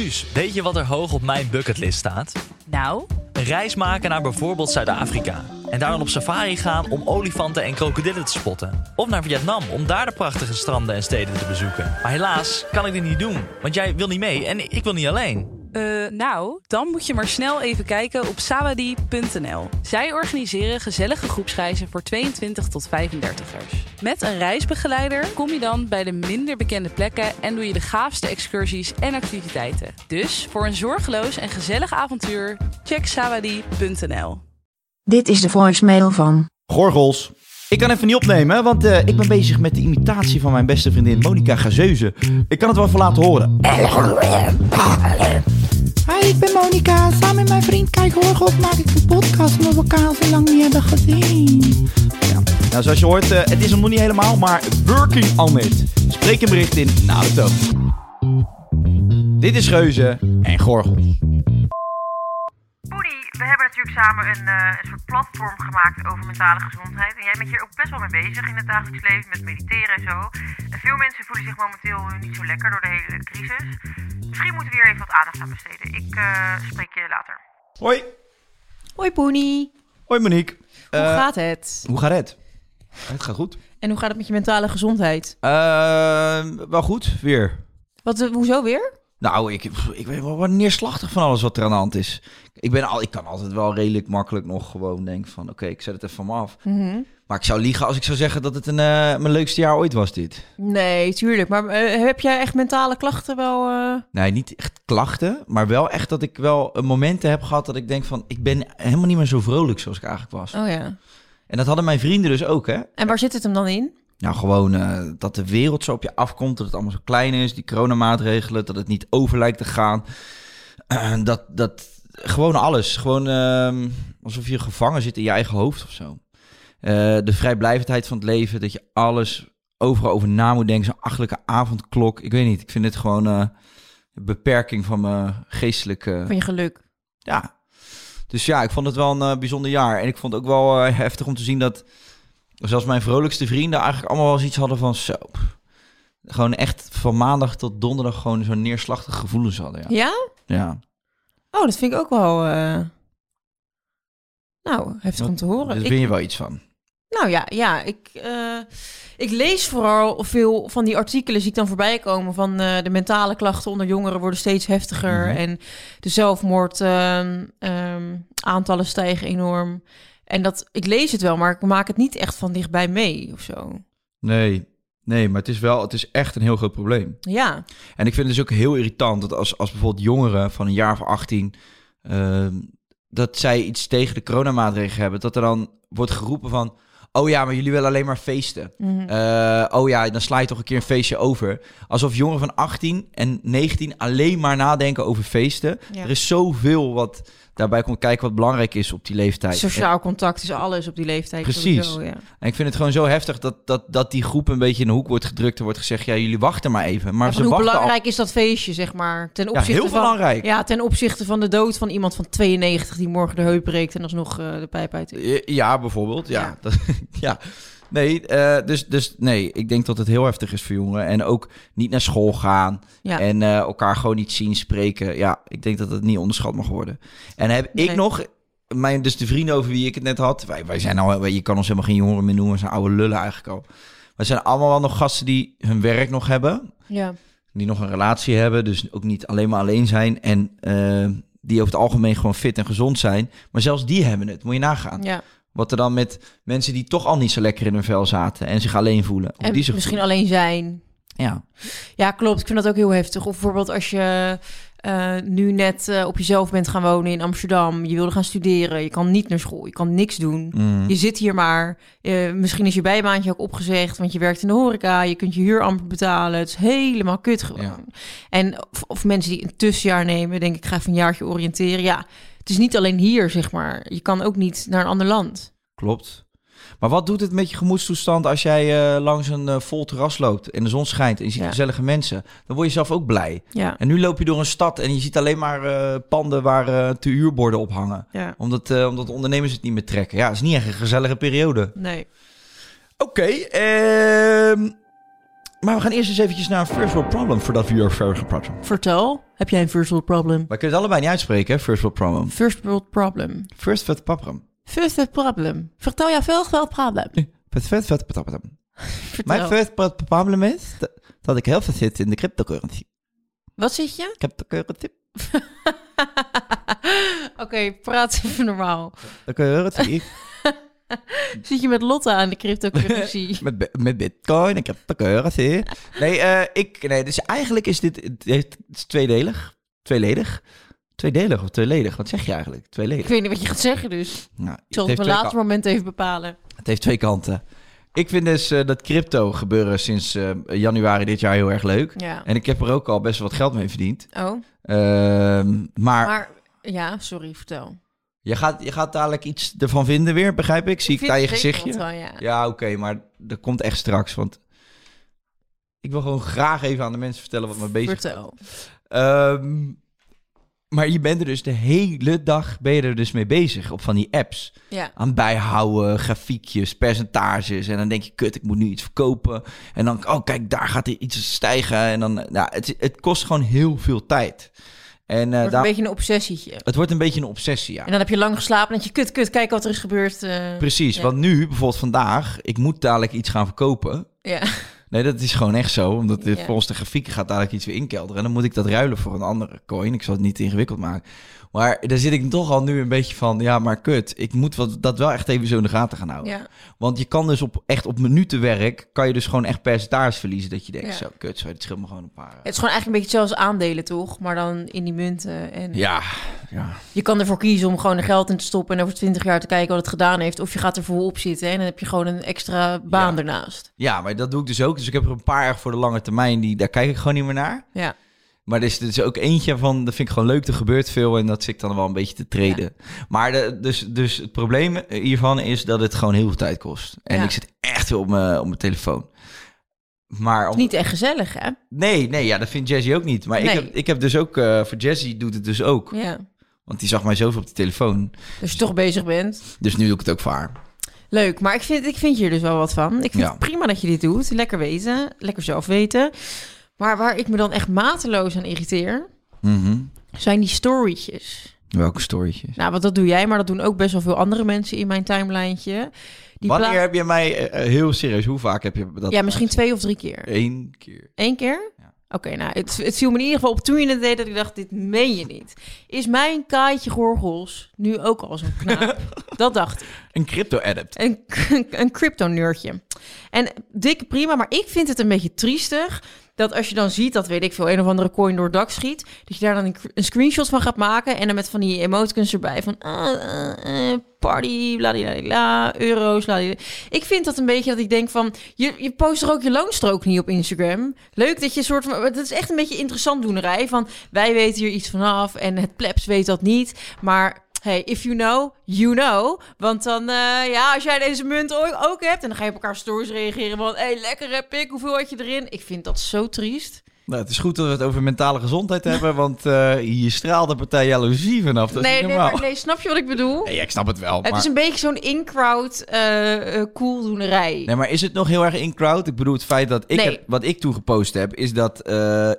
Suus, weet je wat er hoog op mijn bucketlist staat? Nou, Een reis maken naar bijvoorbeeld Zuid-Afrika. En daar dan op safari gaan om olifanten en krokodillen te spotten. Of naar Vietnam om daar de prachtige stranden en steden te bezoeken. Maar helaas kan ik dit niet doen, want jij wil niet mee en ik wil niet alleen. Eh, nou, dan moet je maar snel even kijken op sawadie.nl. Zij organiseren gezellige groepsreizen voor 22 tot 35ers. Met een reisbegeleider kom je dan bij de minder bekende plekken en doe je de gaafste excursies en activiteiten. Dus voor een zorgeloos en gezellig avontuur, check sawadie.nl. Dit is de voicemail van. Gorgels. Ik kan even niet opnemen, want eh, ik ben bezig met de imitatie van mijn beste vriendin Monica Gazeuze. Ik kan het wel even laten horen. Ik ben Monika. Samen met mijn vriend Kijk Horgels maak ik een podcast omdat we elkaar zo lang niet hebben gezien. Ja. Nou, zoals je hoort, eh, het is hem nog niet helemaal, maar working on it. Spreek een bericht in na de toon. Dit is Geuze en Gorgels. We hebben natuurlijk samen een, eh, een soort platform gemaakt over mentale gezondheid. En jij bent hier ook best wel mee bezig in het dagelijks leven met mediteren en zo. En veel mensen voelen zich momenteel niet zo lekker door de hele crisis. Misschien moeten we hier even wat aandacht aan besteden. Ik eh, spreek je later. Hoi. Hoi Poenie, Hoi Monique. hoe Eh, gaat het? Hoe gaat het? Het gaat goed. En hoe gaat het met je mentale gezondheid? Wel goed, weer. Wat, hoezo weer? Nou, ik, ik ben wel wat neerslachtig van alles wat er aan de hand is. Ik, ben al, ik kan altijd wel redelijk makkelijk nog gewoon denken van... oké, ik zet het even van me af. Mhm. Maar ik zou liegen als ik zou zeggen dat het een, eh, mijn leukste jaar ooit was dit. Nee, tuurlijk. Maar eh, heb jij echt mentale klachten wel? eh? Nee, niet echt klachten, maar wel echt dat ik wel momenten heb gehad dat ik denk van... ik ben helemaal niet meer zo vrolijk zoals ik eigenlijk was. Oh ja. En dat hadden mijn vrienden dus ook, hè. En waar zit het hem dan in? Nou, gewoon dat de wereld zo op je afkomt, dat het allemaal zo klein is, die coronamaatregelen, dat het niet over lijkt te gaan. Dat, dat, gewoon alles. Gewoon ehm, alsof je gevangen zit in je eigen hoofd of zo. Eh, de vrijblijvendheid van het leven, dat je alles overal over na moet denken. Zo'n achtelijke avondklok. Ik weet niet, ik vind het gewoon eh, een beperking van mijn geestelijke... Van je geluk. Ja. Dus ja, ik vond het wel een eh, bijzonder jaar. En ik vond het ook wel heftig om te zien dat zelfs mijn vrolijkste vrienden eigenlijk allemaal wel eens iets hadden van zo. Gewoon echt van maandag tot donderdag gewoon zo'n neerslachtige gevoelens hadden. Ja. Ja? ja. Oh, dat vind ik ook wel... eh, Nou, heftig om te horen. Daar vind je wel iets van. Nou ja, ja ik, eh, ik lees vooral veel van die artikelen zie ik dan voorbij komen van eh, de mentale klachten onder jongeren worden steeds heftiger Mhm. en de zelfmoord ehm, ehm, aantallen stijgen enorm. En dat ik lees het wel, maar ik maak het niet echt van dichtbij mee of zo. Nee, nee, maar het is wel, het is echt een heel groot probleem. Ja, En ik vind het dus ook heel irritant dat als, als bijvoorbeeld jongeren van een jaar of 18, ehm, dat zij iets tegen de coronamaatregelen hebben, dat er dan wordt geroepen van, oh ja, maar jullie willen alleen maar feesten. Mhm. Eh, oh ja, dan sla je toch een keer een feestje over. Alsof jongeren van 18 en 19 alleen maar nadenken over feesten. Ja. Er is zoveel wat daarbij komt kijken wat belangrijk is op die leeftijd. sociaal contact is alles op die leeftijd. Precies. sowieso, ja. En ik vind het gewoon zo heftig dat, dat, dat die groep een beetje in de hoek wordt gedrukt. Er wordt gezegd, ja, jullie wachten maar even. Maar Ja, ze hoe wachten al... belangrijk is dat feestje, zeg maar? Ten Ja, opzichte heel van, belangrijk. Ja, ten opzichte van de dood van iemand van 92 die morgen de heup breekt en alsnog eh, de pijp uit. Ja, bijvoorbeeld. Ja. Ja. Dat, ja. Nee, eh, dus, dus nee, ik denk dat het heel heftig is voor jongeren. En ook niet naar school gaan. Ja. En eh, elkaar gewoon niet zien, spreken. Ja, ik denk dat het niet onderschat mag worden. En heb ik nog, mijn, dus de vrienden over wie ik het net had. Wij, wij zijn al, je kan ons helemaal geen jongeren meer noemen. We zijn oude lullen eigenlijk al. We zijn allemaal wel nog gasten die hun werk nog hebben. Ja. Die nog een relatie hebben. Dus ook niet alleen maar alleen zijn. En eh, die over het algemeen gewoon fit en gezond zijn. Maar zelfs die hebben het. Moet je nagaan. ja. Wat er dan met mensen die toch al niet zo lekker in hun vel zaten en zich alleen voelen. En die zich misschien alleen zijn. Ja. Ja, klopt. Ik vind dat ook heel heftig. Of bijvoorbeeld als je eh, nu net eh, op jezelf bent gaan wonen in Amsterdam. Je wilde gaan studeren. Je kan niet naar school. Je kan niks doen. Mm. Je zit hier maar. Eh, misschien is je bijbaantje ook opgezegd, want je werkt in de horeca. Je kunt je huur amper betalen. Het is helemaal kut gewoon. Ja. En of, of mensen die een tussenjaar nemen, denk ik, ga even een jaartje oriënteren. Ja, het is niet alleen hier, zeg maar. Je kan ook niet naar een ander land. Klopt. Maar wat doet het met je gemoedstoestand als jij eh, langs een eh, vol terras loopt en de zon schijnt en je ziet Ja. gezellige mensen? Dan word je zelf ook blij. Ja, En nu loop je door een stad en je ziet alleen maar eh, panden waar te huurborden op hangen. ja. Omdat, omdat ondernemers het niet meer trekken. Ja, het is niet echt een gezellige periode. Nee. Oké, ehm, maar we gaan eerst eens eventjes naar een first world problem voordat we hier verder gaan praten. Vertel, heb jij een first world problem? Wij kunnen het allebei niet uitspreken, hè? First world problem. First world problem. First world problem. First world problem. Vertel jouw first world problem. First world problem. Mijn first world problem is dat- dat ik heel veel zit in de cryptocurrency. Wat zit je? Cryptocurrency. Oké, praat even normaal. Cryptocurrency. Zit je met Lotte aan de cryptocurrency? met, met bitcoin en cryptocurrency. Nee, eh, ik, nee, dus eigenlijk is dit het is tweedelig. Tweeledig. Tweedelig of tweeledig? Wat zeg je eigenlijk? ik Tweeledig. weet niet wat je gaat zeggen, dus Nou, ik zal het, op een later moment even bepalen. het heeft twee kanten. Ik vind dus eh, dat crypto gebeuren sinds eh, januari dit jaar heel erg leuk. Ja. En ik heb er ook al best wel wat geld mee verdiend. Oh, Ehm, maar maar ja, sorry, vertel. Je, gaat, je gaat dadelijk iets ervan vinden weer, begrijp ik? Zie ik daar je gezichtje? wel, ja. Ja, oké, maar dat komt echt straks. Want ik wil gewoon graag even aan de mensen vertellen wat me bezig Vertel. Ehm, maar je bent er dus de hele dag ben je er dus mee bezig op van die apps. Ja. Aan bijhouden, grafiekjes, percentages. En dan denk je, kut, ik moet nu iets verkopen. En dan, oh kijk, daar gaat er iets stijgen. En dan, nou, het, het kost gewoon heel veel tijd. En eh, Wordt een beetje een obsessietje. het wordt een beetje een obsessie, ja. En dan heb je lang geslapen en dat je kut, kut, kijk wat er is gebeurd. eh. Precies, ja. want nu, bijvoorbeeld vandaag, ik moet dadelijk iets gaan verkopen. Ja. Nee, dat is gewoon echt zo. Omdat dit Ja. volgens de grafieken gaat dadelijk iets weer inkelderen. En dan moet ik dat ruilen voor een andere coin. Ik zal het niet ingewikkeld maken. Maar daar zit ik toch al nu een beetje van... Ja, maar kut. Ik moet wat, dat wel echt even zo in de gaten gaan houden. ja. Want je kan dus op, echt op minutenwerk... kan je dus gewoon echt percentages verliezen. Dat je denkt, Ja. zo kut, zo, dit scheelt me gewoon een paar... Het is gewoon eigenlijk een beetje hetzelfde als aandelen, toch? Maar dan in die munten. En Ja, ja. je kan ervoor kiezen om gewoon er geld in te stoppen en over 20 jaar te kijken wat het gedaan heeft. Of je gaat er vol op zitten en dan heb je gewoon een extra baan Ja. ernaast. ja, maar dat doe ik dus ook. Dus ik heb er een paar voor de lange termijn... Die, daar kijk ik gewoon niet meer naar. Ja. Maar er is, er is ook eentje van, dat vind ik gewoon leuk, er gebeurt veel en dat zit ik dan wel een beetje te treden. Maar de, dus, dus het probleem hiervan is dat het gewoon heel veel tijd kost. En Ja. ik zit echt veel op mijn, op mijn telefoon. Maar om, Niet echt gezellig, hè? nee, nee, ja, dat vindt Jessie ook niet. Maar ik, heb, ik heb dus ook, eh, voor Jessie doet het dus ook. Ja. Want die zag mij zoveel op de telefoon. Als je toch bezig bent. Dus nu doe ik het ook voor haar. Leuk, maar ik vind, ik vind hier dus wel wat van. Ik vind Ja. het prima dat je dit doet. Lekker weten, lekker zelf weten. Maar waar ik me dan echt mateloos aan irriteer, Mhm. zijn die storytjes. Welke storytjes? Nou, want dat doe jij, maar dat doen ook best wel veel andere mensen in mijn timelijntje. Die Wanneer heb je mij, eh, eh, heel serieus, hoe vaak heb je dat? Ja, misschien twee of drie keer. Eén keer. Eén keer? Ja. Oké, nou, het, het viel me in ieder geval op toen je het deed dat ik dacht, dit meen je niet. Is mijn Kaaitje Gorgels nu ook al zo'n knaap? dat dacht ik. Een crypto-adept. Een, een crypto-nerdje. En dikke prima, maar ik vind het een beetje triestig... dat als je dan ziet dat, weet ik veel, een of andere coin door het dak schiet... dat je daar dan een, een screenshot van gaat maken... en dan met van die emoticons erbij van... ah, ah, ah, party, bladibladibla, euro's, bladibla. Ik vind dat een beetje dat ik denk van... je, je post er ook je loonstrook niet op Instagram. Leuk dat je soort van... Het is echt een beetje interessant doenerij van... wij weten hier iets vanaf en het plebs weet dat niet, maar... Hey, if you know, you know. Want dan, eh, ja, als jij deze munt ook, hebt... en dan ga je op elkaar stories reageren van... hey, lekker heb ik, hoeveel had je erin? Ik vind dat zo triest. Nou, het is goed dat we het over mentale gezondheid hebben, want eh, hier straalt de partij jaloezie vanaf. Dat nee, nee, maar, nee, snap je wat ik bedoel? Nee, ja, ik snap het wel. Het maar... is een beetje zo'n in-crowd eh, cooldoenerij. Nee, maar is het nog heel erg in crowd? Ik bedoel, het feit dat ik Nee. heb, wat ik toen gepost heb, is dat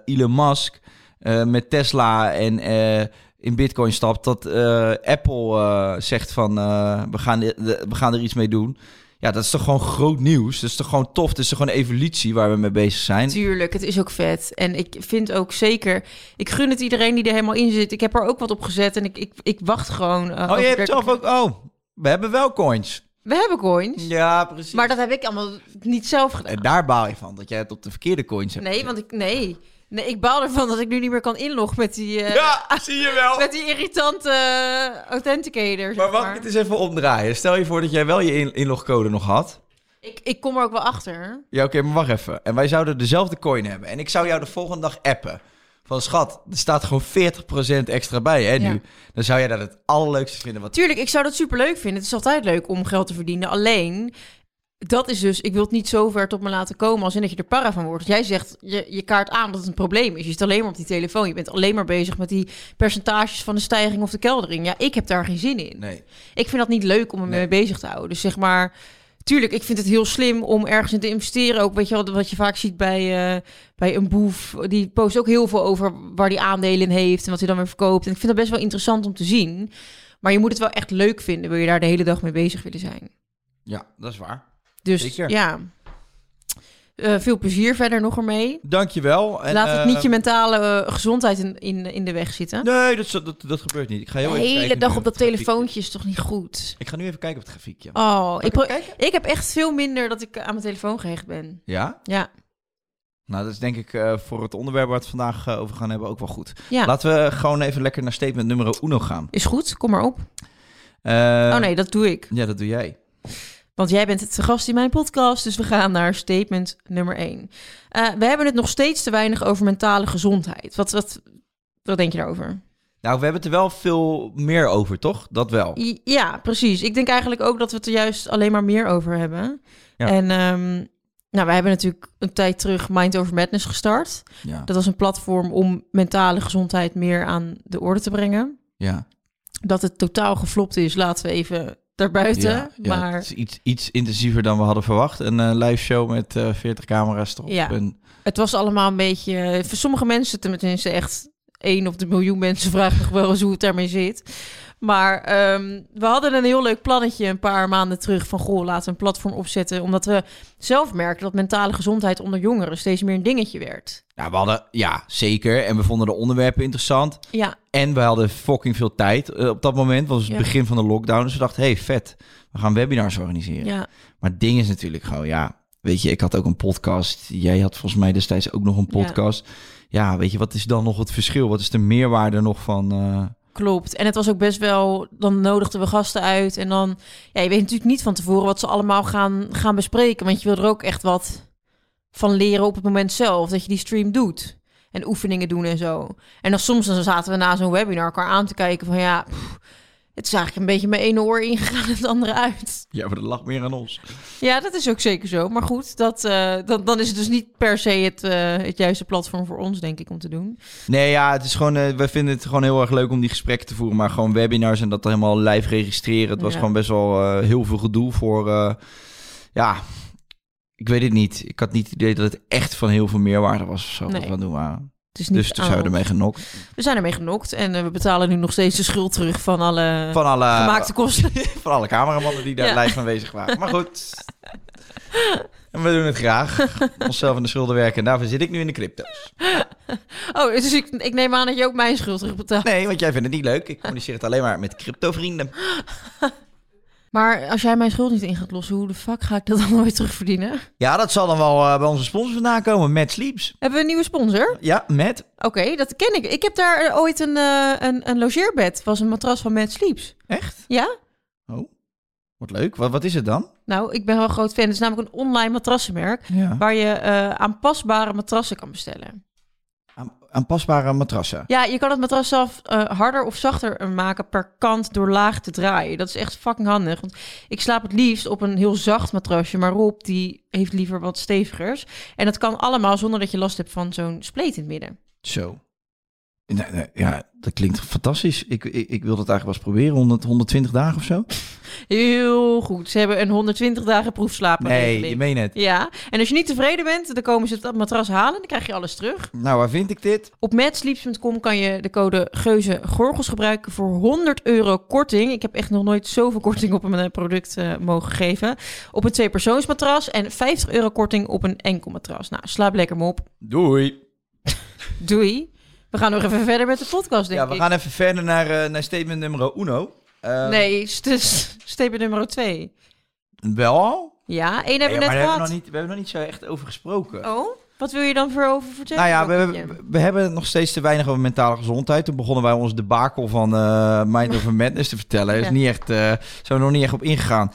Elon Musk met Tesla en in Bitcoin stapt, dat eh, Apple eh, zegt van eh, we, gaan, we gaan er iets mee doen. Ja, dat is toch gewoon groot nieuws. Dat is toch gewoon tof. Het is toch gewoon evolutie waar we mee bezig zijn. Tuurlijk, het is ook vet. En ik vind ook zeker... Ik gun het iedereen die er helemaal in zit. Ik heb er ook wat op gezet en ik, ik, ik wacht gewoon. Oh, je hebt zelf ook. Oh, we hebben wel coins. We hebben coins. Ja, precies. Maar dat heb ik allemaal niet zelf gedaan. En daar baal je van, dat jij het op de verkeerde coins hebt. Nee, want ik... Nee. Nee, ik baal ervan dat ik nu niet meer kan inloggen met die... eh, Ja, zie je wel. Met die irritante eh, authenticator, Maar mag ik het eens even omdraaien? Stel je voor dat jij wel je in- inlogcode nog had. Ik, ik kom er ook wel achter. Ja, oké, maar wacht even. En wij zouden dezelfde coin hebben. En ik zou jou de volgende dag appen. Van schat, er staat gewoon 40% extra bij, hè, nu. Ja. Dan zou jij dat het allerleukste vinden. Wat... Tuurlijk, ik zou dat super leuk vinden. Het is altijd leuk om geld te verdienen. Alleen, dat is dus, ik wil het niet zo ver tot me laten komen als in dat je er para van wordt. Jij zegt, je, je kaart aan dat het een probleem is. Je zit alleen maar op die telefoon. Je bent alleen maar bezig met die percentages van de stijging of de keldering. Ja, ik heb daar geen zin in. Nee. Ik vind dat niet leuk om me Nee. mee bezig te houden. Dus zeg maar, tuurlijk, ik vind het heel slim om ergens in te investeren. Ook weet je wel, wat je vaak ziet bij, eh, bij een boef. Die post ook heel veel over waar die aandelen in heeft en wat hij dan weer verkoopt. En ik vind dat best wel interessant om te zien. Maar je moet het wel echt leuk vinden, wil je daar de hele dag mee bezig willen zijn. Ja, dat is waar. Dus Zeker. ja, Eh, veel plezier verder nog ermee. Dankjewel. En, Laat het eh, niet je mentale eh, gezondheid in, in, in de weg zitten. Nee, dat, dat, dat gebeurt niet. Ik ga heel de hele dag op dat telefoontje is toch niet goed? Ik ga nu even kijken op het grafiekje. Oh, ik, ik heb echt veel minder dat ik aan mijn telefoon gehecht ben. Ja? Ja, Nou, dat is denk ik eh, voor het onderwerp waar we het vandaag eh, over gaan hebben ook wel goed. ja. Laten we gewoon even lekker naar statement nummer uno gaan. is goed. Kom maar op. Eh, oh nee, dat doe ik. Ja, dat doe jij. Want jij bent het gast in mijn podcast, dus we gaan naar statement nummer 1. we hebben het nog steeds te weinig over mentale gezondheid. Wat, wat, wat denk je daarover? Nou, we hebben het er wel veel meer over, toch? Dat wel. Ja, precies. Ik denk eigenlijk ook dat we het er juist alleen maar meer over hebben. Ja. En ehm, nou, wij hebben natuurlijk een tijd terug Mind Over Madness gestart. Ja. Dat was een platform om mentale gezondheid meer aan de orde te brengen. Ja. Dat het totaal geflopt is, laten we even daarbuiten. Ja, ja, maar het is iets, iets intensiever dan we hadden verwacht. Een eh, live show met eh 40 camera's erop. Ja. En, het was allemaal een beetje... Voor sommige mensen, tenminste echt één op de miljoen mensen... vragen nog wel eens hoe het daarmee zit. Maar ehm, we hadden een heel leuk plannetje een paar maanden terug... van goh, laten we een platform opzetten. Omdat we zelf merkten dat mentale gezondheid onder jongeren... steeds meer een dingetje werd. nou, we hadden, ja, zeker. En we vonden de onderwerpen interessant. Ja, En we hadden fucking veel tijd eh, op dat moment. Was het Ja. begin van de lockdown. Dus we dachten, hey, vet. We gaan webinars organiseren. ja. Maar het ding is natuurlijk gewoon, ja... Weet je, ik had ook een podcast. Jij had volgens mij destijds ook nog een Ja. podcast. Ja, weet je, wat is dan nog het verschil? Wat is de meerwaarde nog van... eh, Klopt. En het was ook best wel. Dan nodigden we gasten uit. En dan. Ja, je weet natuurlijk niet van tevoren wat ze allemaal gaan, gaan bespreken. Want je wil er ook echt wat van leren op het moment zelf. Dat je die stream doet. En oefeningen doen en zo. En dan soms dan zaten we na zo'n webinar elkaar aan te kijken van ja. Het is eigenlijk een beetje mijn ene oor ingegaan en het andere uit. Ja, maar dat lag meer aan ons. Ja, dat is ook zeker zo. Maar goed, dat, eh, dan, dan is het dus niet per se het, eh, het juiste platform voor ons, denk ik, om te doen. Nee, ja, het is gewoon, eh, we vinden het gewoon heel erg leuk om die gesprekken te voeren. Maar gewoon webinars en dat helemaal live registreren. Het was Ja. gewoon best wel heel veel gedoe voor, ja, ik weet het niet. Ik had niet het idee dat het echt van heel veel meerwaarde was of zo. Nee. Wat we doen waren. Is niet Dus toen zijn we ermee genokt. We zijn ermee genokt en eh, we betalen nu nog steeds de schuld terug van alle Van alle, gemaakte kosten. van alle cameramannen die daar Ja. live aanwezig waren. Maar goed. En we doen het graag. Onszelf in de schulden werken. En daarvoor zit ik nu in de crypto's. Oh, dus ik, ik neem aan dat je ook mijn schuld terugbetaalt. Nee, want jij vindt het niet leuk. Ik communiceer het alleen maar met crypto-vrienden. Maar als jij mijn schuld niet in gaat lossen, hoe de fuck ga ik dat dan nooit terugverdienen? Ja, dat zal dan wel eh, bij onze sponsor vandaan komen. Matt Sleeps. Hebben we een nieuwe sponsor? Ja, Matt. Oké, dat ken ik. Ik heb daar eh, ooit een, eh, een, een logeerbed. was een matras van Mad Sleeps. Echt? Ja? Oh, wat leuk. Wat, wat is het dan? Nou, ik ben wel een groot fan. Het is namelijk een online matrassenmerk... Ja. waar je aanpasbare matrassen kan bestellen. Aan, aanpasbare matrassen. Ja, je kan het matras zelf eh, harder of zachter maken per kant door laag te draaien. Dat is echt fucking handig. Want ik slaap het liefst op een heel zacht matrasje, maar Rob die heeft liever wat stevigers. En dat kan allemaal zonder dat je last hebt van zo'n spleet in het midden. Zo. Ja, dat klinkt fantastisch. Ik, ik, ik wil dat eigenlijk wel eens proberen. 100, 120 dagen of zo? Heel goed. Ze hebben een 120 dagen proefslaapregeling. Nee, je meent het. Ja, en als je niet tevreden bent, dan komen ze het matras halen en dan krijg je alles terug. Nou, waar vind ik dit? Op matsleeps.com kan je de code Geuze Gorgels gebruiken voor 100 euro korting. Ik heb echt nog nooit zoveel korting op een product eh, mogen geven. Op een tweepersoonsmatras en 50 euro korting op een enkel matras. Nou, slaap lekker me op. Doei. Doei. We gaan nog even verder met de podcast, denk Ja, we ik. gaan even verder naar, eh, naar statement nummer uno. Eh, Nee, st st- statement nummer 2. Wel? Ja, één Ja, hebben we net we, gehad. nog niet, we hebben nog niet zo echt over gesproken. Oh, wat wil je dan voor over vertellen? Nou ja, we, we, we hebben nog steeds te weinig over mentale gezondheid. Toen begonnen wij ons debakel van eh Mind over Madness te vertellen. Er is Ja. niet echt, eh, zijn we nog niet echt op ingegaan.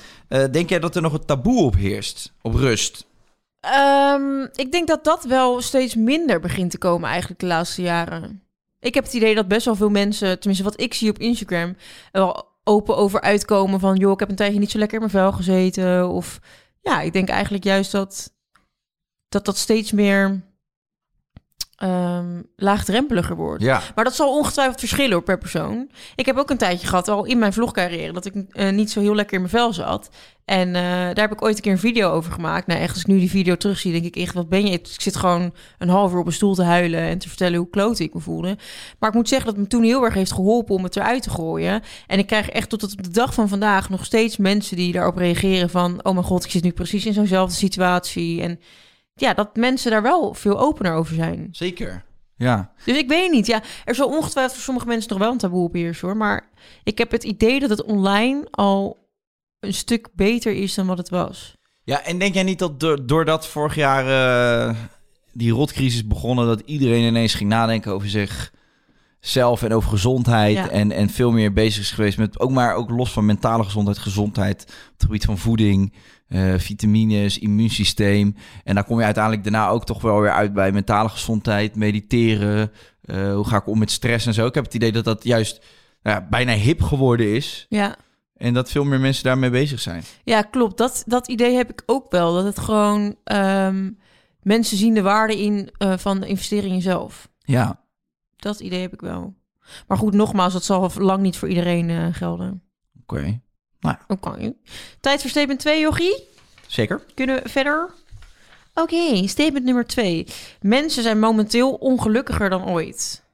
Denk jij dat er nog een taboe op heerst? Op rust? Ehm, ik denk dat dat wel steeds minder begint te komen eigenlijk de laatste jaren. Ik heb het idee dat best wel veel mensen, tenminste wat ik zie op Instagram, wel open over uitkomen van... joh, ik heb een tijdje niet zo lekker in mijn vel gezeten. Of ja, ik denk eigenlijk juist dat dat, dat steeds meer ehm, laagdrempeliger wordt. Ja. Maar dat zal ongetwijfeld verschillen hoor, per persoon. Ik heb ook een tijdje gehad, al in mijn vlogcarrière, dat ik eh, niet zo heel lekker in mijn vel zat. En eh, daar heb ik ooit een keer een video over gemaakt. Nou, echt, als ik nu die video terugzie, denk ik echt, wat ben je? Ik zit gewoon een half uur op een stoel te huilen en te vertellen hoe kloot ik me voelde. Maar ik moet zeggen dat het me toen heel erg heeft geholpen om het eruit te gooien. En ik krijg echt tot op de dag van vandaag nog steeds mensen die daarop reageren van... oh mijn god, ik zit nu precies in zo'nzelfde situatie. En ja, dat mensen daar wel veel opener over zijn. Zeker. Ja. Dus ik weet niet. Ja, er zal ongetwijfeld voor sommige mensen nog wel een taboe op heersen hoor. Maar ik heb het idee dat het online al een stuk beter is dan wat het was. Ja, en denk jij niet dat do- doordat vorig jaar eh, die rotcrisis begonnen... dat iedereen ineens ging nadenken over zichzelf en over gezondheid... Ja. En, en veel meer bezig is geweest met, ook maar ook los van mentale gezondheid... gezondheid op het gebied van voeding, eh, vitamines, immuunsysteem. En daar kom je uiteindelijk daarna ook toch wel weer uit bij mentale gezondheid... mediteren, eh, hoe ga ik om met stress en zo. Ik heb het idee dat dat juist nou ja, bijna hip geworden is... Ja, en dat veel meer mensen daarmee bezig zijn. ja klopt. Dat, dat idee heb ik ook wel. Dat het gewoon ehm, mensen zien de waarde in eh, van de investering in jezelf. Ja, Dat idee heb ik wel. Maar goed, nogmaals, dat zal lang niet voor iedereen eh, gelden. oké. Oké. Tijd voor statement 2, Jochie. Zeker. Kunnen we verder? Oké, statement nummer 2. Mensen zijn momenteel ongelukkiger dan ooit.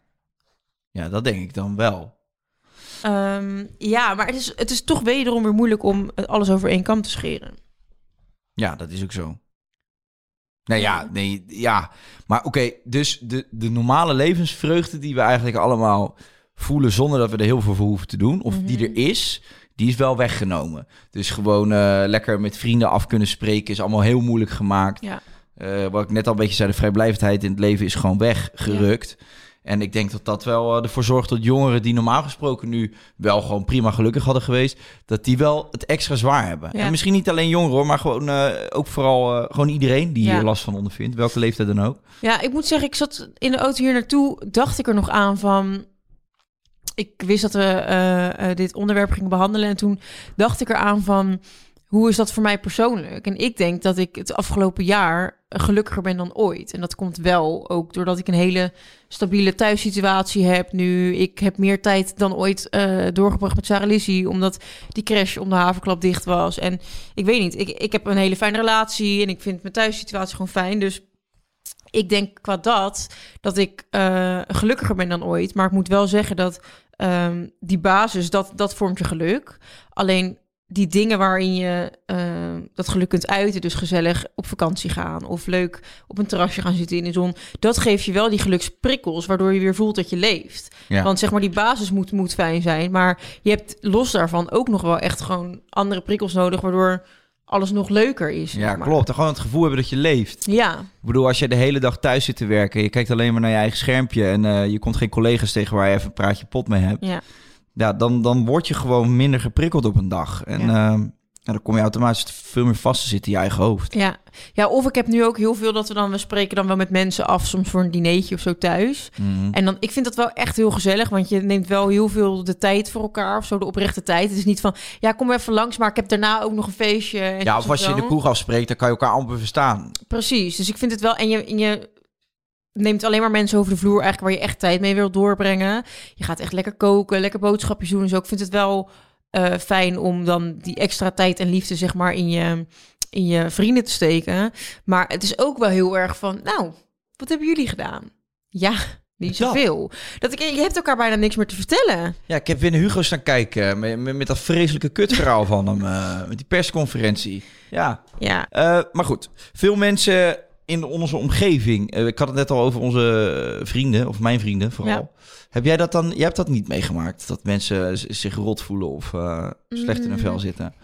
Ja, dat denk ik dan wel. Ehm, ja, maar het is, het is toch wederom weer moeilijk om alles over één kam te scheren. Ja, dat is ook zo. Nou ja, nee, ja. Maar oké, dus de, de normale levensvreugde die we eigenlijk allemaal voelen zonder dat we er heel veel voor hoeven te doen, of die er is, die is wel weggenomen. Dus gewoon eh, lekker met vrienden af kunnen spreken is allemaal heel moeilijk gemaakt. Ja. Eh, wat ik net al een beetje zei, de vrijblijvendheid in het leven is gewoon weggerukt. En ik denk dat dat wel eh, ervoor zorgt dat jongeren die normaal gesproken nu wel gewoon prima gelukkig hadden geweest, dat die wel het extra zwaar hebben. Ja. En misschien niet alleen jongeren hoor, maar gewoon eh, ook vooral eh, gewoon iedereen die Ja. hier last van ondervindt, welke leeftijd dan ook. Ja, ik moet zeggen, ik zat in de auto hier naartoe, dacht ik er nog aan van... Ik wist dat we dit onderwerp gingen behandelen en toen dacht ik eraan van... Hoe is dat voor mij persoonlijk? En ik denk dat ik het afgelopen jaar gelukkiger ben dan ooit. En dat komt wel ook doordat ik een hele stabiele thuissituatie heb nu. Ik heb meer tijd dan ooit eh, doorgebracht met Sarah Lizzie, omdat die crash om de havenklap dicht was. En ik weet niet, ik, ik heb een hele fijne relatie en ik vind mijn thuissituatie gewoon fijn. Dus ik denk qua dat, dat ik eh, gelukkiger ben dan ooit. Maar ik moet wel zeggen dat ehm, die basis, dat, dat vormt je geluk. Alleen die dingen waarin je eh, dat geluk kunt uiten, dus gezellig op vakantie gaan of leuk op een terrasje gaan zitten in de zon, dat geeft je wel die geluksprikkels, waardoor je weer voelt dat je leeft. Ja. Want zeg maar, die basis moet, moet fijn zijn, maar je hebt los daarvan ook nog wel echt gewoon andere prikkels nodig, waardoor alles nog leuker is. zeg Ja, maar. klopt. En gewoon het gevoel hebben dat je leeft. Ja, Ik bedoel, als je de hele dag thuis zit te werken, je kijkt alleen maar naar je eigen schermpje en eh, je komt geen collega's tegen waar je even een praatje pot mee hebt. ja. Ja, dan, dan word je gewoon minder geprikkeld op een dag. En Ja. ja, dan kom je automatisch veel meer vast te zitten in je eigen hoofd. Ja. ja, of ik heb nu ook heel veel dat we dan, we spreken dan wel met mensen af, soms voor een dineetje of zo thuis. Mhm. En dan, ik vind dat wel echt heel gezellig, want je neemt wel heel veel de tijd voor elkaar, of zo de oprechte tijd. Het is niet van, ja, kom even langs, maar ik heb daarna ook nog een feestje. En Ja, of als je in de kroeg afspreekt, dan kan je elkaar amper verstaan. Precies, dus ik vind het wel, en je, en je neemt alleen maar mensen over de vloer eigenlijk waar je echt tijd mee wilt doorbrengen. Je gaat echt lekker koken, lekker boodschapjes doen en zo. Ik vind het wel eh, fijn om dan die extra tijd en liefde, zeg maar, in je, in je vrienden te steken. Maar het is ook wel heel erg van, nou, wat hebben jullie gedaan? Ja, niet Dat. zoveel. Dat ik, je hebt elkaar bijna niks meer te vertellen. Ja, ik heb weer naar Hugo staan kijken met, met, met dat vreselijke kutverhaal van hem. eh, met die persconferentie. Ja, Ja, Eh, maar goed. Veel mensen in onze omgeving. eh, ik had het net al over onze vrienden, of mijn vrienden vooral. Heb jij dat dan? Jij hebt dat niet meegemaakt? Dat mensen zich rot voelen of eh, slecht in hun vel Mm. zitten?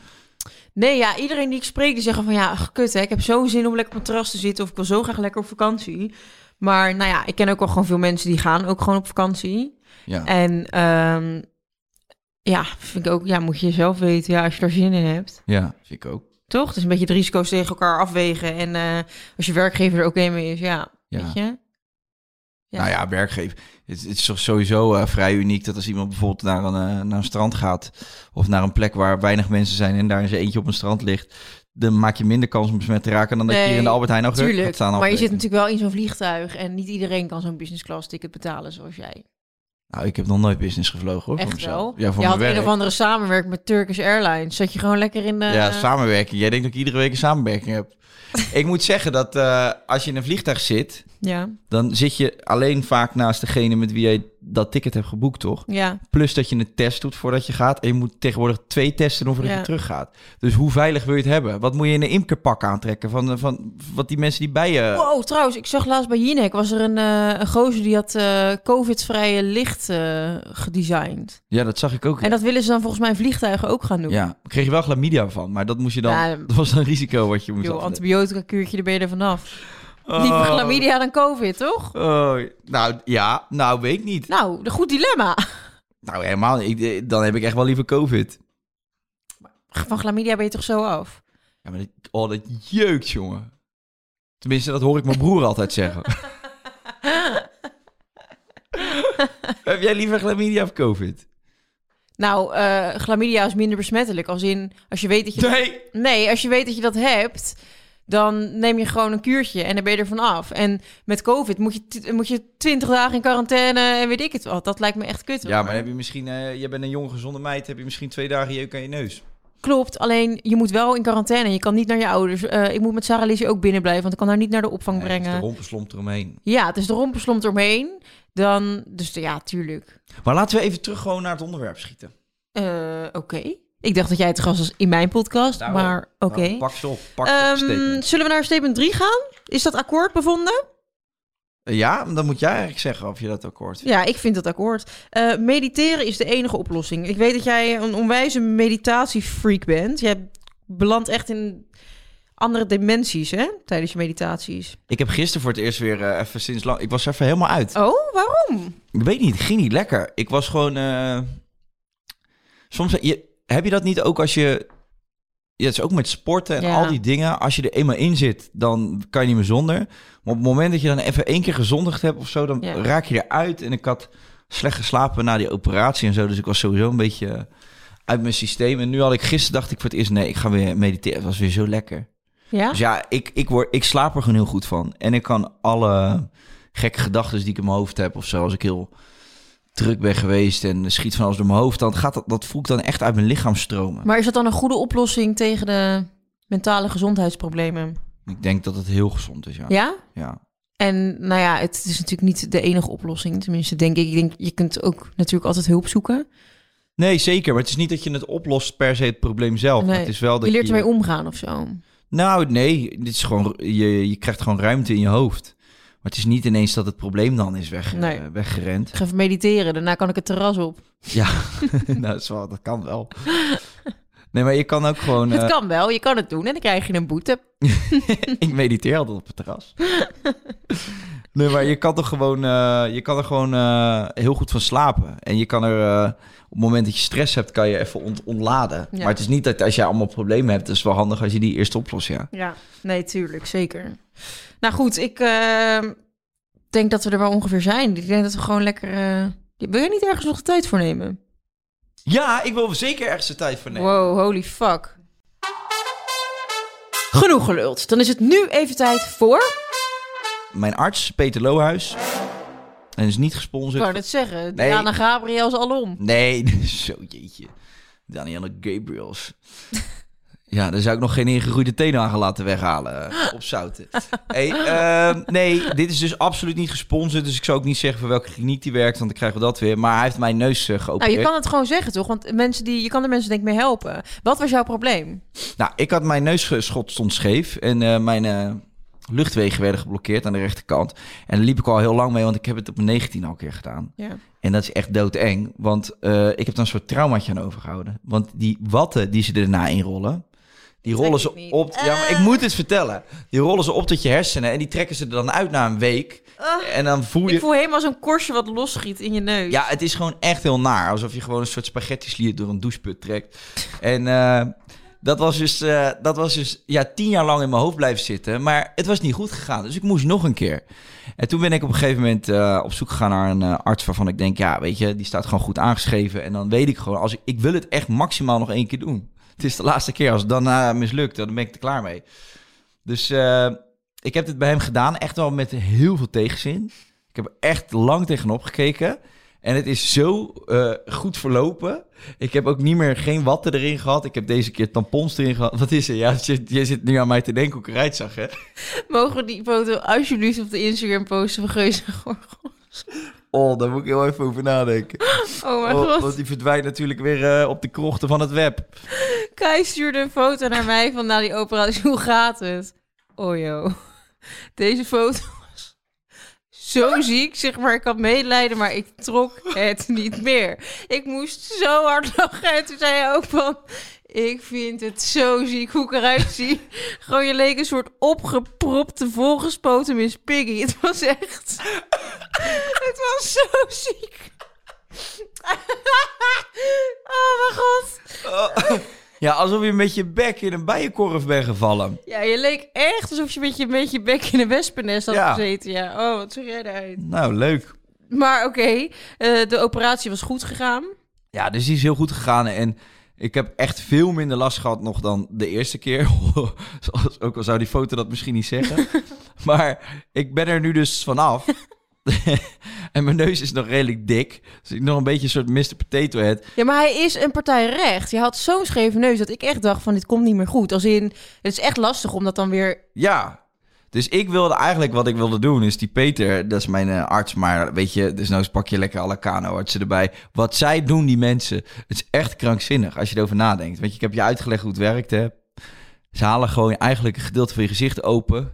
Nee, ja, iedereen die ik spreek, die zeggen van ja, ach, kut hè, ik heb zo'n zin om lekker op een terras te zitten of ik wil zo graag lekker op vakantie. Maar nou ja, ik ken ook wel gewoon veel mensen die gaan ook gewoon op vakantie. Ja. En ehm, ja, vind ik ook, ja, moet je zelf weten, ja, als je daar zin in hebt. ja, vind ik ook. Toch? Het is een beetje de risico's tegen elkaar afwegen. En eh, als je werkgever er ook een mee is, ja, Ja. weet je. Ja. Nou ja, werkgever. Het, het is toch sowieso eh, vrij uniek dat als iemand bijvoorbeeld naar een, eh, naar een strand gaat... of naar een plek waar weinig mensen zijn en daar zijn eentje op een strand ligt... dan maak je minder kans om besmet te raken dan dat je hier in de Albert Heijn nog gaat staan maar je zit natuurlijk wel in zo'n vliegtuig en niet iedereen kan zo'n business class ticket betalen zoals jij. Nou, ik heb nog nooit business gevlogen hoor. voor Echt wel? Ja, voor je had een werk. of andere samenwerking met Turkish Airlines. Zat je gewoon lekker in de... Ja, samenwerking. Jij denkt dat ik iedere week een samenwerking heb. ik moet zeggen dat eh, als je in een vliegtuig zit, Ja, dan zit je alleen vaak naast degene met wie jij dat ticket hebt geboekt, toch? ja. Plus dat je een test doet voordat je gaat. En je moet tegenwoordig twee testen doen voordat Ja. je teruggaat. Dus hoe veilig wil je het hebben? Wat moet je in een imkerpak aantrekken van, van wat die mensen die bij je... Wow, trouwens, ik zag laatst bij Jinek was er een, eh een gozer die had eh COVID-vrije licht eh, gedesigned. Ja, dat zag ik ook. En dat willen ze dan volgens mij vliegtuigen ook gaan doen. Ja, daar kreeg je wel chlamydia van. Maar dat moest je dan... Ja, dat was een risico wat je moest Joh, antibiotica kuurtje, daar ben je er vanaf. Oh. Liever chlamydia dan COVID, toch? Oh, nou, ja. Nou, weet ik niet. Nou, een goed dilemma. Nou, helemaal niet. Ik- Dan heb ik echt wel liever COVID. Van chlamydia ben je toch zo af? Ja, maar dat, oh, dat jeukt, jongen. Tenminste, dat hoor ik mijn broer altijd zeggen. heb jij liever chlamydia of COVID? Nou, eh chlamydia is minder besmettelijk. Als in, als je weet dat je... Nee! Nee, als je weet dat je dat hebt, dan neem je gewoon een kuurtje en dan ben je er vanaf. En met COVID moet je, moet je 20 dagen in quarantaine en weet ik het wat. Dat lijkt me echt kut. Ja, maar heb je misschien... eh je bent een jonge, gezonde meid. Heb je misschien twee dagen jeuk aan je neus? Klopt, alleen je moet wel in quarantaine. Je kan niet naar je ouders. Eh, ik moet met Sarah Lizzie ook binnen blijven, want ik kan haar niet naar de opvang Nee, het is brengen. de rompenslomp eromheen. Ja, het is de rompenslomp eromheen. Dan, dus ja, tuurlijk. Maar laten we even terug gewoon naar het onderwerp schieten. Eh, oké. Ik dacht dat jij het gast was in mijn podcast, Nou, maar oké. Nou, pak ze op. Pak ze Ehm, op zullen we naar statement 3 gaan? Is dat akkoord bevonden? Ja, dan moet jij eigenlijk zeggen of je dat akkoord vindt. Ja, ik vind dat akkoord. Eh, mediteren is de enige oplossing. Ik weet dat jij een onwijze meditatiefreak bent. Jij belandt echt in andere dimensies, hè? Tijdens je meditaties. Ik heb gisteren voor het eerst weer eh, even sinds lang... Ik was even helemaal uit. Oh, waarom? Ik weet niet, het ging niet lekker. Ik was gewoon... eh, Soms je, heb je dat niet ook als je... Ja, het is ook met sporten en Ja. al die dingen. Als je er eenmaal in zit, dan kan je niet meer zonder. Maar op het moment dat je dan even één keer gezondigd hebt of zo... dan Ja. raak je eruit. En ik had slecht geslapen na die operatie en zo. Dus ik was sowieso een beetje uit mijn systeem. En nu had ik gisteren dacht ik voor het eerst... nee, ik ga weer mediteren. Het was weer zo lekker. Ja? Dus ja, ik, ik, word, ik slaap er gewoon heel goed van. En ik kan alle gekke gedachten die ik in mijn hoofd heb... of zo, als ik heel druk ben geweest en schiet van alles door mijn hoofd... dan gaat dat, dat voel ik dan echt uit mijn lichaam stromen. Maar is dat dan een goede oplossing tegen de mentale gezondheidsproblemen? Ik denk dat het heel gezond is, ja. Ja? ja. En nou ja, het is natuurlijk niet de enige oplossing. Tenminste, denk ik. Ik denk, je kunt ook natuurlijk altijd hulp zoeken. Nee, zeker. Maar het is niet dat je het oplost per se het probleem zelf. Nee, het is wel dat je leert ermee omgaan of zo. Nou, nee. Dit is gewoon, je, je krijgt gewoon ruimte in je hoofd. Maar het is niet ineens dat het probleem dan is weg, Nee. eh, weggerend. Ik ga even mediteren, daarna kan ik het terras op. Ja, nou, dat, is wel, dat kan wel. Nee, maar je kan ook gewoon... het eh, kan wel, je kan het doen en dan krijg je een boete. ik mediteer altijd op het terras. nee, maar je kan toch gewoon, eh, je kan er gewoon heel goed van slapen. En je kan er, op het moment dat je stress hebt, kan je even ont- ontladen. Ja. Maar het is niet dat als je allemaal problemen hebt, het is wel handig als je die eerst oplost, ja. Ja, nee, tuurlijk, zeker. Nou goed, ik eh, denk dat we er wel ongeveer zijn. Ik denk dat we gewoon lekker... eh, Wil je niet ergens nog de tijd voor nemen? Ja, ik wil zeker ergens de tijd voor nemen. Wow, holy fuck. Genoeg geluld. Dan is het nu even tijd voor... Mijn arts, Peter Lohuis, en is niet Ik gesponsord. wou net zeggen, Nee. Diana Gabriels alom. Nee, zo jeetje. Danielle Gabriels. Ja, daar zou ik nog geen ingegroeide teenagel laten weghalen eh, op zouten. Hey, ehm, nee, dit is dus absoluut niet gesponsord. Dus ik zou ook niet zeggen voor welke kliniek die werkt, want dan krijgen we dat weer. Maar hij heeft mijn neus uh, geopereerd. Nou, je kan het gewoon zeggen, toch? Want mensen die, je kan de mensen denk ik mee helpen. Wat was jouw probleem? Nou, ik had mijn neusschot stond scheef en eh, mijn eh, luchtwegen werden geblokkeerd aan de rechterkant. En daar liep ik al heel lang mee, want ik heb het op mijn 19 al een keer gedaan. Ja. En dat is echt doodeng, want eh, ik heb daar een soort traumaatje aan overgehouden. Want die watten die ze erna inrollen, Die rollen ze op. Ja, maar ik Ah. moet het vertellen. Die rollen ze op tot je hersenen en die trekken ze er dan uit na een week. Ah. En dan voel je. Ik voel helemaal zo'n korstje wat losschiet in je neus. Ja, het is gewoon echt heel naar. Alsof je gewoon een soort spaghetti slier door een doucheput trekt. En eh, dat was dus, eh, dat was dus ja, tien jaar lang in mijn hoofd blijven zitten. Maar het was niet goed gegaan. Dus ik moest nog een keer. En toen ben ik op een gegeven moment eh, op zoek gegaan naar een arts waarvan ik denk, ja, weet je, die staat gewoon goed aangeschreven. En dan weet ik gewoon, als ik, ik wil het echt maximaal nog één keer doen. Het is de laatste keer. Als het eh, mislukt, dan ben ik er klaar mee. Dus eh, ik heb dit bij hem gedaan. Echt wel met heel veel tegenzin. Ik heb echt lang tegenop gekeken. En het is zo eh, goed verlopen. Ik heb ook niet meer geen watten erin gehad. Ik heb deze keer tampons erin gehad. Wat is er? Ja, je, zit nu aan mij te denken hoe ik eruit zag, hè? Mogen we die foto alsjeblieft op de Instagram posten van Geus en Gorgel? Oh, daar moet ik heel even over nadenken. Oh mijn Oh, god. want die verdwijnt natuurlijk weer eh, op de krochten van het web. Kai stuurde een foto naar mij van na die operatie. Hoe gaat het? Oh joh. Deze foto was zo ziek. Zeg maar, ik had medelijden, maar ik trok het niet meer. Ik moest zo hard lachen. En toen zei hij ook van... Ik vind het zo ziek hoe ik eruit zie. Gewoon, je leek een soort opgepropte, volgespoten Miss Piggy. Het was echt... Het was zo ziek. Oh mijn god. Ja, alsof je met je bek in een bijenkorf bent gevallen. Ja, je leek echt alsof je met je, met je bek in een wespennest had Ja. gezeten. Ja, oh, wat zag jij eruit. Nou, leuk. Maar oké, eh, de operatie was goed gegaan. Ja, dus die is heel goed gegaan. En ik heb echt veel minder last gehad nog dan de eerste keer. Zoals, ook al zou die foto dat misschien niet zeggen. maar ik ben er nu dus vanaf. en mijn neus is nog redelijk dik. Dus ik nog een beetje een soort Mr. Potato Head. Ja, maar hij is een partij recht. Je had zo'n scheve neus dat ik echt dacht van dit komt niet meer goed. Als in, het is echt lastig om dat dan weer... Ja. Dus ik wilde eigenlijk wat ik wilde doen, is die Peter, dat is mijn eh, arts, maar weet je, dus nou pak je lekker alle kano-artsen erbij. Wat zij doen, die mensen, het is echt krankzinnig als je erover nadenkt. Weet je, ik heb je uitgelegd hoe het werkt, hè. Ze halen gewoon eigenlijk een gedeelte van je gezicht open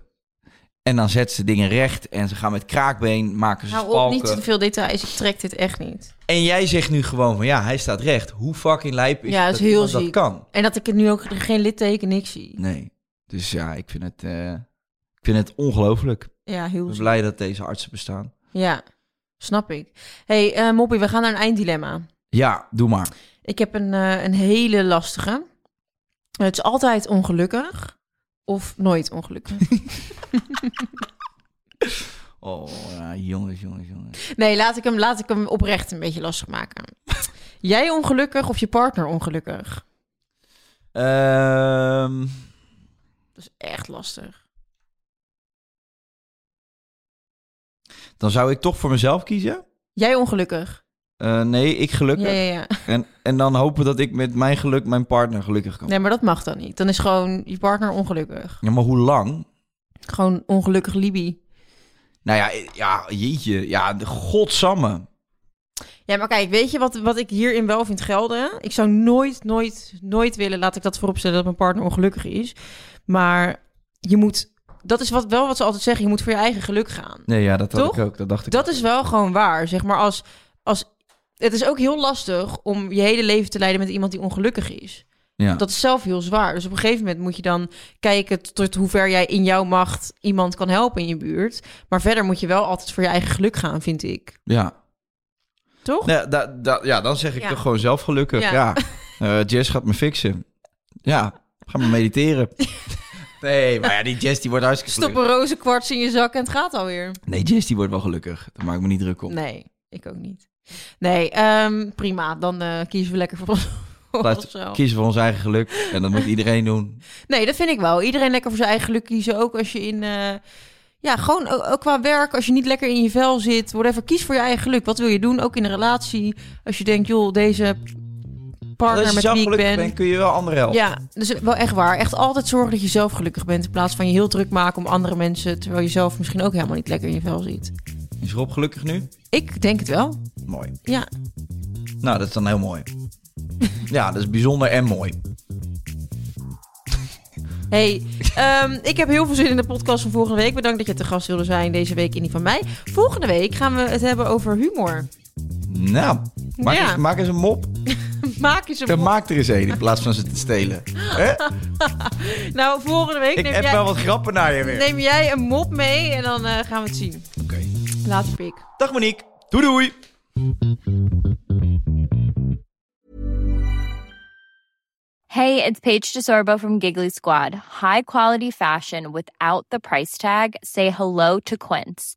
en dan zetten ze dingen recht en ze gaan met kraakbeen, maken ze Hou op, spalken. niet te veel details. Ik trek dit echt niet. En jij zegt nu gewoon van, ja, hij staat recht. Hoe fucking lijp is Ja, dat is heel dat kan? En dat ik het nu ook geen litteken, niks zie. Nee. Dus ja, ik vind het, eh, vind het ongelooflijk. Ja, Ik heel ben ziek. blij dat deze artsen bestaan. Ja, snap ik. hey, eh Moppie, we gaan naar een einddilemma. Ja, doe maar. Ik heb een, eh, een hele lastige. Het is altijd ongelukkig of nooit ongelukkig. Oh, ja, jongens, jongens, jongens. Nee, laat ik, hem, laat ik hem oprecht een beetje lastig maken. Jij ongelukkig of je partner ongelukkig? Ehm, Dat is echt lastig. Dan zou ik toch voor mezelf kiezen. Jij ongelukkig? Eh, nee, ik gelukkig. Ja, ja, ja. En, en dan hopen dat ik met mijn geluk mijn partner gelukkig kan. Nee, maar dat mag dan niet. Dan is gewoon je partner ongelukkig. Ja, maar hoe lang? Gewoon ongelukkig Libi. Nou ja, eh, ja jeetje. Ja, de godsamme. Ja, maar kijk, weet je wat, wat ik hierin wel vind gelden? Ik zou nooit, nooit, nooit willen, laat ik dat vooropstellen, dat mijn partner ongelukkig is. Maar je moet, dat is wat, wel wat ze altijd zeggen, je moet voor je eigen geluk gaan. Nee, ja, dat had Toch? ik ook. Dat dacht ik Dat ook. is wel gewoon waar. Zeg maar als, als. Het is ook heel lastig om je hele leven te leiden met iemand die ongelukkig is. Ja. Dat is zelf heel zwaar. Dus op een gegeven moment moet je dan kijken tot hoe ver jij in jouw macht iemand kan helpen in je buurt. Maar verder moet je wel altijd voor je eigen geluk gaan, vind ik. Ja. Toch? Nee, da, da- ja, dan zeg ik Ja. toch gewoon zelf gelukkig. Ja. Ja. Eh, Jess gaat me fixen. Ja, ga maar mediteren. nee, maar ja, die Jess die wordt hartstikke Stop een roze kwarts in je zak en het gaat alweer. Nee, Jess die wordt wel gelukkig. Daar maak ik me niet druk om. Nee, ik ook niet. Nee, ehm, prima. Dan eh, kiezen we lekker voor ons. onszelf. kiezen voor ons eigen geluk. En dat moet iedereen doen. Nee, dat vind ik wel. Iedereen lekker voor zijn eigen geluk kiezen. Ook als je in... eh, ja, gewoon ook, ook qua werk. Als je niet lekker in je vel zit. Whatever. Kies voor je eigen geluk. Wat wil je doen? Ook in een relatie. Als je denkt, joh, deze partner Als je met zelf wie ik gelukkig ben... bent, kun je wel anderen helpen. Ja, dus wel echt waar. Echt altijd zorgen dat je zelf gelukkig bent. In plaats van je heel druk maken om andere mensen. Terwijl je zelf misschien ook helemaal niet lekker in je vel zit. Is Rob gelukkig nu? Ik denk het wel. Mooi. Ja. Nou, dat is dan heel mooi. ja, dat is bijzonder en mooi. Hey, ehm, ik heb heel veel zin in de podcast van volgende week. Bedankt dat je te gast wilde zijn deze week in die van mij. Volgende week gaan we het hebben over humor. Nou, maak, Ja. eens, maak eens een mop. maak eens een Dan maak er eens een in plaats van ze te stelen. Hè? Nou, volgende week Ik neem, heb jij, wel wat grappen naar je weer. neem jij een mop mee en dan eh, gaan we het zien. Oké. Later, pik. Dag Monique. Doei doei. Hey, it's Paige DeSorbo from Giggly Squad. High quality fashion without the price tag. Say hello to Quince.